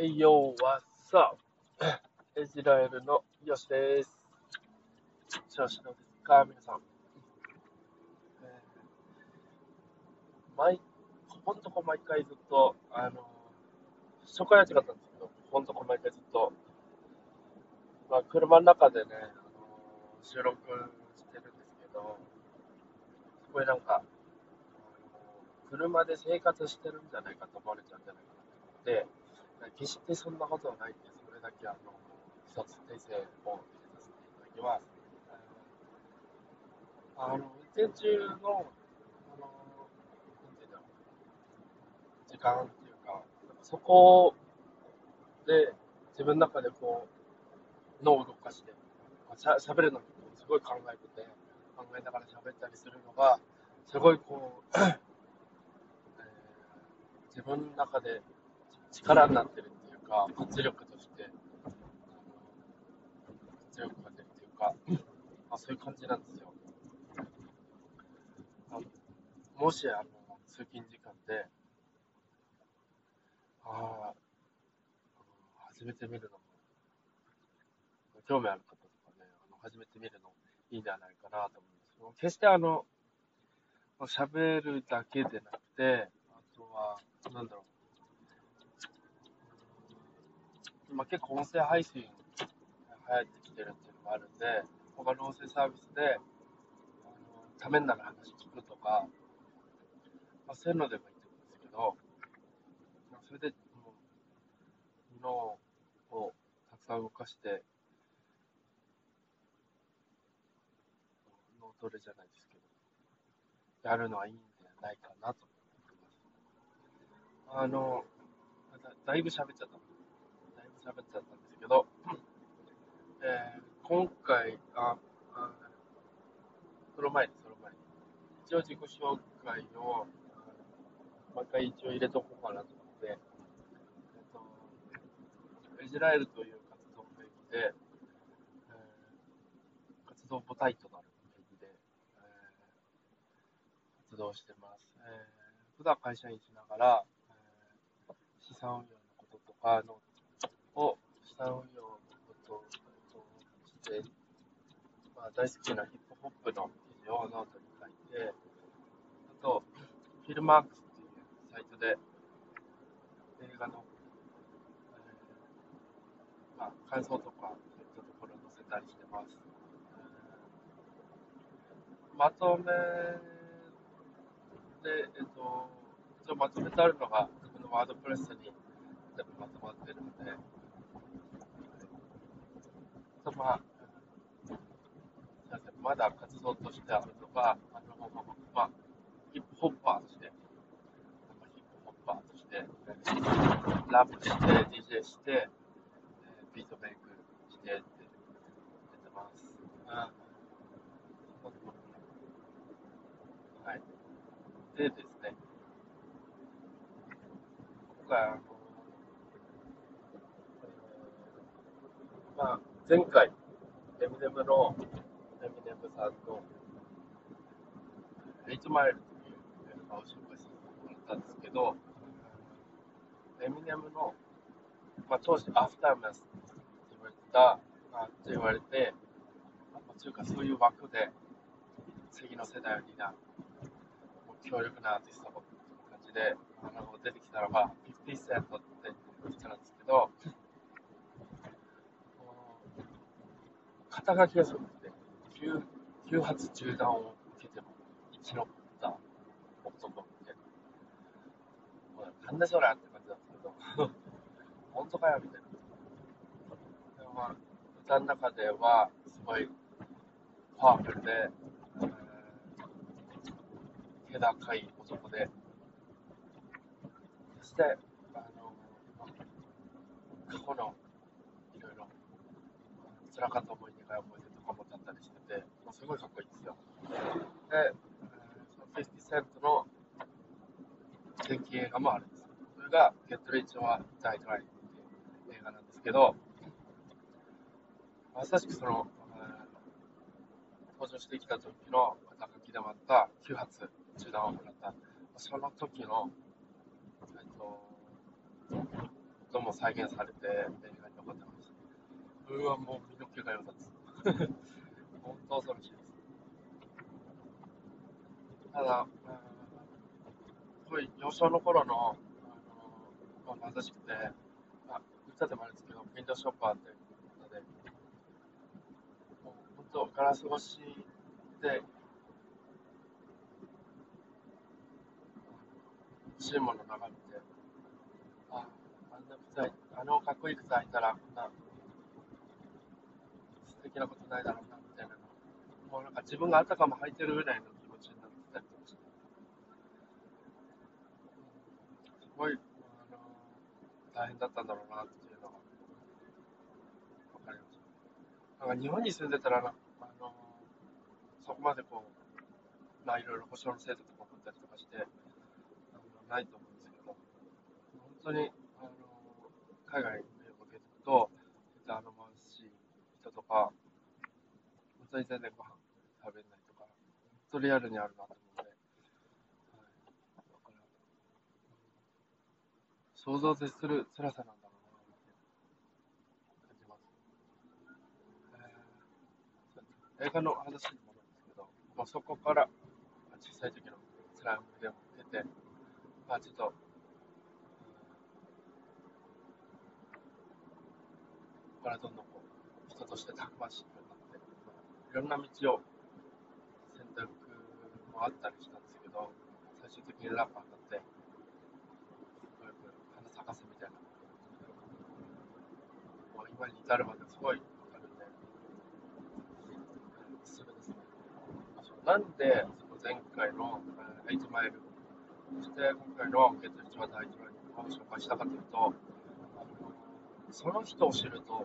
Hey yo, what's up? イスラエルのヨシです。調子どうですか？皆さん。えー毎、ここんとこ毎回ずっと、あの、初回は違ったんですけど、ここんとこ毎回ずっと、まあ、車の中でね、あの収録してるんですけど、これなんか、車で生活してるんじゃないかと思われちゃうんじゃないかなと思って、決してそんなことはないんです、それだけあの、一つ訂正を入れさせていただきます。あの、運転中の、あの、なんていうんだろう、時間っていうか、そこで自分の中でこう、脳を動かして、しゃ喋るのにすごい考えてて、考えながら喋ったりするのが、すごいこう、えー自分の中で力になってるっていうか、圧力として、あの圧力が出るっていうか、まあ、そういう感じなんですよ。もし、あの、通勤時間で、ああ、初めて見るのも、興味ある方とかね、あの初めて見るのいいんじゃないかなと思うんですけど、決してあの、喋るだけでなくて、あとは、なんだろう、今結構音声配信流行ってきてるっていうのがあるんで、他の音声サービスで、ためになる話聞くとか、まあ、そういうのでもいいと思うんですけど、まあ、それでもう脳をたくさん動かして、脳トレじゃないですけど、やるのはいいんじゃないかなと思います。あの、だだいぶ喋っちゃった。喋っちゃったんですけど、えー今回、あ、あその前に、その前に、一応自己紹介を、あ毎回一応入れとこうかなと思って、えっと、イスラエルという活動名義で、えー活動母体となる名義で、えー活動してます。えー普段会社員しながら、えー資産運用のこととかのを資産運用のことをして、まあ、大好きなヒップホップの記事をノートに書いて、あと、 Filmarks っていうサイトで映画の、えーまあ、感想とかそういったところを載せたりしてます。まとめで、えっと、一応まとめてあるのが自分の WordPress に全部まとまってるので、とまあ、すいません、まだ活動としてあるのが、あの、まあ、ヒップホッパーとして、ヒップホッパーとして、ラップして、DJ して、ビートメイクしてってやってます。うんはい。でですね、今回、あの、まあ、前回、エミネムの、エミネムさんの、8マイルというメンバーを紹介させてもらったんですけど、エミネムの、まあ、当時、アフターマスって言われた、あって言われて、まあ、というかそういう枠で、次の世代を担う、もう強力なアーティストという感じで、あの出てきたのが、50セントって人なんですけど、肩書きがすごくて、9, 9発銃弾を受けても生き残った男って、もうなんでそれって感じなんですけど、本当かよみたいな。でもまあ、歌の中ではすごいパワフルで、えー気高い男で、そして、あの、まあ過去のいろいろ辛かった思い出が思い出とかもだったりしてて、まあ、すごいかっこいいんですよ。で、えーその50セントの前期映画もあるんですよ。それが Get Rich or Die Trying っていう映画なんですけど、まさしくその、登場してきた時の肩書きでもあった9発銃弾をもらった、その時の、えっと、子供も再現されて映画に残ってます。うわ、もう身の毛がよだつ。本当恐ろしいです。ただ、すごい幼少の頃の、あのまあ、貧しくて、まあ、歌でもあるんですけど、ウィンドショッパーってことで、もう本当、ガラス越しで、欲しいもの眺めて、あ、あんな靴あのかっこいい靴履いたら、こんな素敵なことないだろうな、みたいな。もうなんか自分があたかも履いてるぐらいの気持ちになってたりとかして。すごい、あの大変だったんだろうな、っていうのが、わかりました。なんか日本に住んでたらな、あのそこまでこう、まあいろいろ保証の制度とかもあったりとかして、ないと思うんですけど、本当に、あの海外に目を向けていくと、あの貧し人とか、本当に全然ご飯食べないとか、本当リアルにあるなと思うので、はい、だから、想像を絶する辛さなんだろうな、って感じます。えー、映画の話に戻るんですけど、まあ、そこから小さい時の辛い思い出を出て、まあちょっと、ここからどんどんこう人としてたくましくな、いろんな道を選択もあったりしたんですけど、最終的にラッパーになって、すごい花咲かせみたいな、もう今に至るまですごいわかるんで、おすすめですね。なんで、その前回の8マイルそして今回の月一は大統領を紹介したかというと、その人を知ると、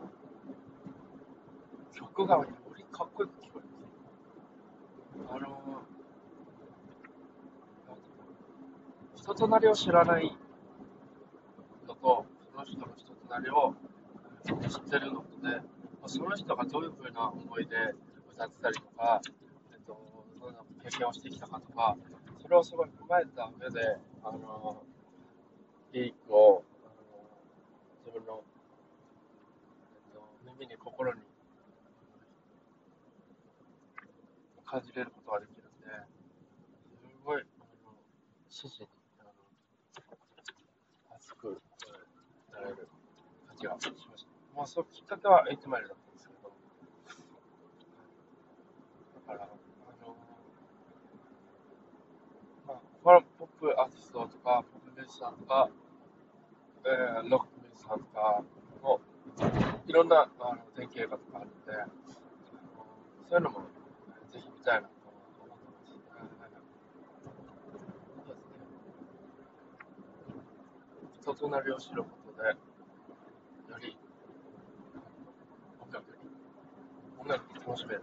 曲がかっこよく聞こえます。あの人となりを知らないのと、その人の人となりを知ってるのとで、その人がどういうふうな思いで歌ってたりとか、えっと、どんな経験をしてきたかとか、それをすごい踏まえた上で、あの、リークを、あの自分の、えっと、耳に心に感じれることができるんで、すごい、あの、指示に、あの、熱くなれる感じがしました。まあ、そのきっかけは8マイルだったんですけど、だから、ポップアーティストとか、ポップミュージシャンとか、えー、ロックミュージシャンとかの、いろんなあの典型画とかあるんで、そういうのもぜひ見たいなと思ってます。そうですね。人となりを知ることで、より音楽に、音楽に楽しめる。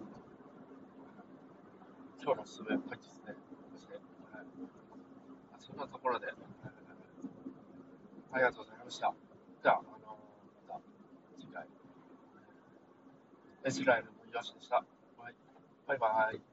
今日のおすすめはですね。そんなところで、ありがとうございました。じゃあ、あのまた次回、イスラエルのイワシでした。バイバイ。